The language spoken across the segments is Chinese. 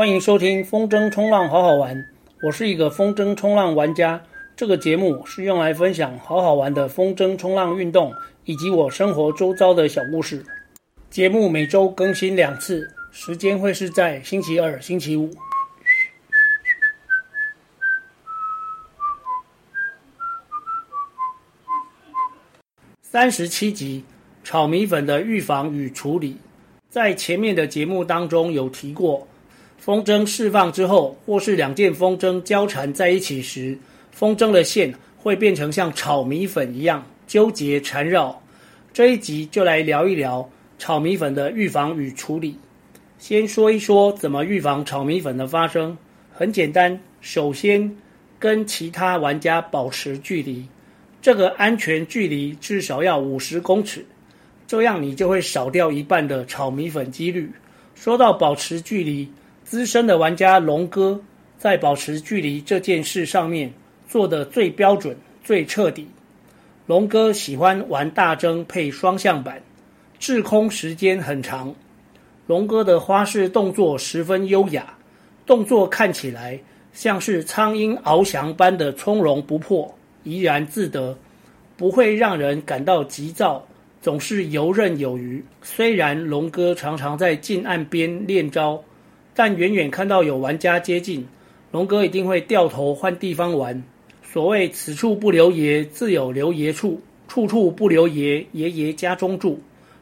欢迎收听风筝冲浪好好玩，我是一个风筝冲浪玩家。这个节目是用来分享好好玩的风筝冲浪运动，以及我生活周遭的小故事。节目每周更新两次，时间会是在星期二、星期五。三十七集，炒米粉的预防与处理。在前面的节目当中有提过，风筝释放之后，或是两件风筝交缠在一起时，风筝的线会变成像炒米粉一样纠结缠绕。这一集就来聊一聊炒米粉的预防与处理。先说一说怎么预防炒米粉的发生。很简单，首先跟其他玩家保持距离。这个安全距离至少要五十公尺，这样你就会少掉一半的炒米粉几率。说到保持距离，资深的玩家龙哥在保持距离这件事上面做得最标准、最彻底。龙哥喜欢玩大筝配双向板，滞空时间很长。龙哥的花式动作十分优雅，动作看起来像是苍鹰翱翔般的从容不迫。怡然自得，不会让人感到急躁，总是游刃有余。虽然龙哥常常在近岸边练招，但远远看到有玩家接近，龙哥一定会掉头换地方玩。所谓“此处不留爷，自有留爷处；处处不留爷，爷爷家中住”。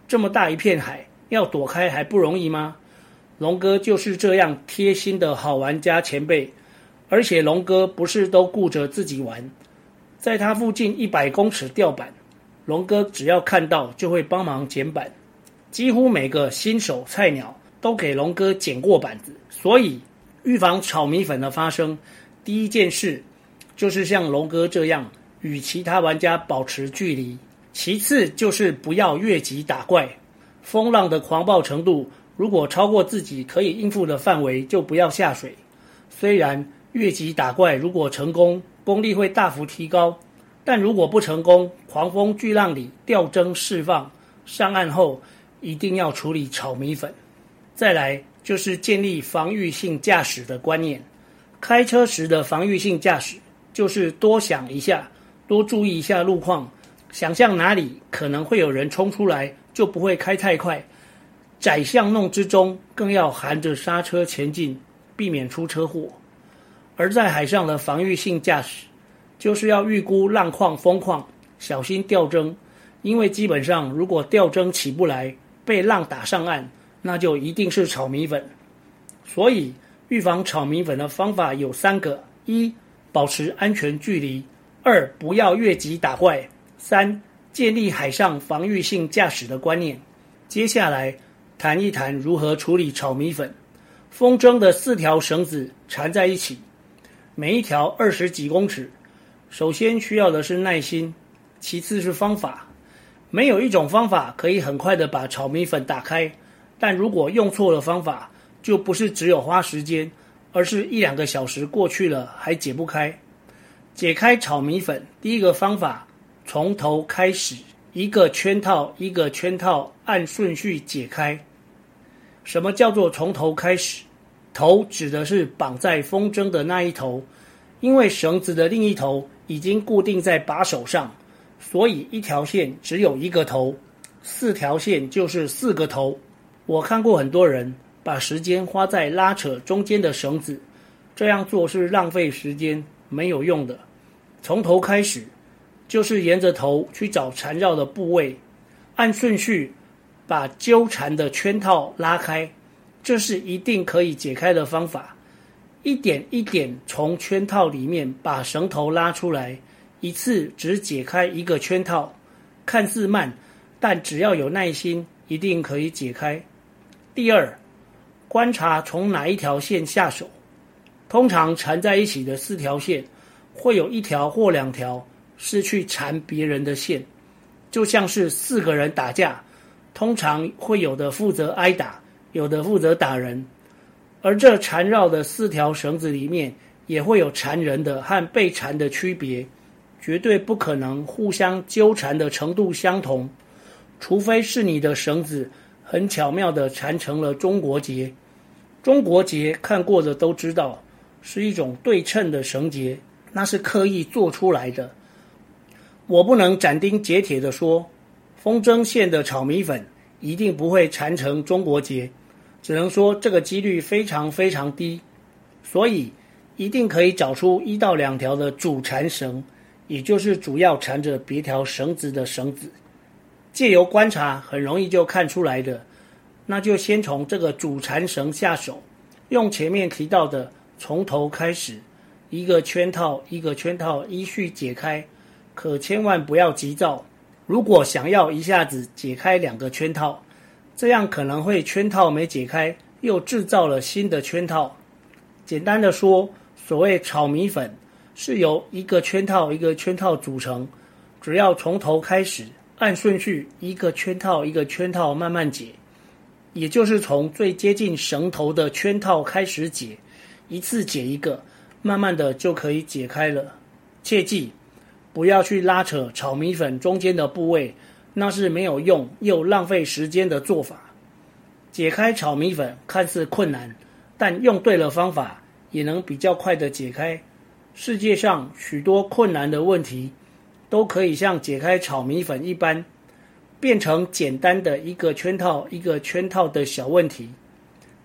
这么大一片海，要躲开还不容易吗？龙哥就是这样贴心的好玩家前辈，而且龙哥不是都顾着自己玩。在他附近一百公尺吊板，龙哥只要看到就会帮忙捡板。几乎每个新手菜鸟都给龙哥捡过板子，所以预防炒米粉的发生，第一件事就是像龙哥这样与其他玩家保持距离。其次就是不要越级打怪，风浪的狂暴程度如果超过自己可以应付的范围，就不要下水。虽然越级打怪如果成功，功力会大幅提高，但如果不成功，狂风巨浪里吊针释放，上岸后一定要处理炒米粉。再来就是建立防御性驾驶的观念。开车时的防御性驾驶就是多想一下，多注意一下路况，想象哪里可能会有人冲出来，就不会开太快。窄巷弄之中更要含着刹车前进，避免出车祸。而在海上的防御性驾驶，就是要预估浪况、风况，小心掉针。因为基本上，如果掉针起不来，被浪打上岸，那就一定是炒米粉。所以，预防炒米粉的方法有三个：一、保持安全距离；二、不要越级打怪；三、建立海上防御性驾驶的观念。接下来谈一谈如何处理炒米粉。风筝的四条绳子缠在一起。每一条二十几公尺，首先需要的是耐心，其次是方法。没有一种方法可以很快的把炒米粉打开，但如果用错了方法，就不是只有花时间，而是一两个小时过去了还解不开。解开炒米粉，第一个方法，从头开始，一个圈套一个圈套按顺序解开。什么叫做从头开始？头指的是绑在风筝的那一头，因为绳子的另一头已经固定在把手上，所以一条线只有一个头，四条线就是四个头。我看过很多人把时间花在拉扯中间的绳子，这样做是浪费时间，没有用的。从头开始，就是沿着头去找缠绕的部位，按顺序把纠缠的圈套拉开。这是一定可以解开的方法，一点一点从圈套里面把绳头拉出来，一次只解开一个圈套，看似慢，但只要有耐心，一定可以解开。第二，观察从哪一条线下手，通常缠在一起的四条线，会有一条或两条是去缠别人的线，就像是四个人打架，通常会有的负责挨打。有的负责打人，而这缠绕的四条绳子里面也会有缠人的和被缠的区别，绝对不可能互相纠缠的程度相同，除非是你的绳子很巧妙地缠成了中国结，中国结看过的都知道，是一种对称的绳结，那是刻意做出来的。我不能斩钉截铁地说，风筝线的炒米粉一定不会缠成中国结，只能说这个几率非常非常低。所以一定可以找出一到两条的主缠绳，也就是主要缠着别条绳子的绳子。借由观察，很容易就看出来的。那就先从这个主缠绳下手，用前面提到的从头开始，一个圈套一个圈套依序解开，可千万不要急躁。如果想要一下子解开两个圈套，这样可能会圈套没解开，又制造了新的圈套。简单的说，所谓炒米粉是由一个圈套一个圈套组成，只要从头开始，按顺序一个圈套一个圈套慢慢解。也就是从最接近绳头的圈套开始解，一次解一个，慢慢的就可以解开了。切记，不要去拉扯炒米粉中间的部位，那是没有用又浪费时间的做法。解开炒米粉看似困难，但用对了方法，也能比较快的解开。世界上许多困难的问题，都可以像解开炒米粉一般。变成简单的一个圈套一个圈套的小问题，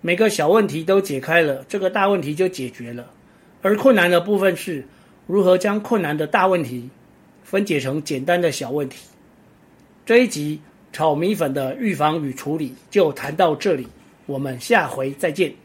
每个小问题都解开了，这个大问题就解决了。而困难的部分是如何将困难的大问题分解成简单的小问题。这一集炒米粉的预防与处理就谈到这里，我们下回再见。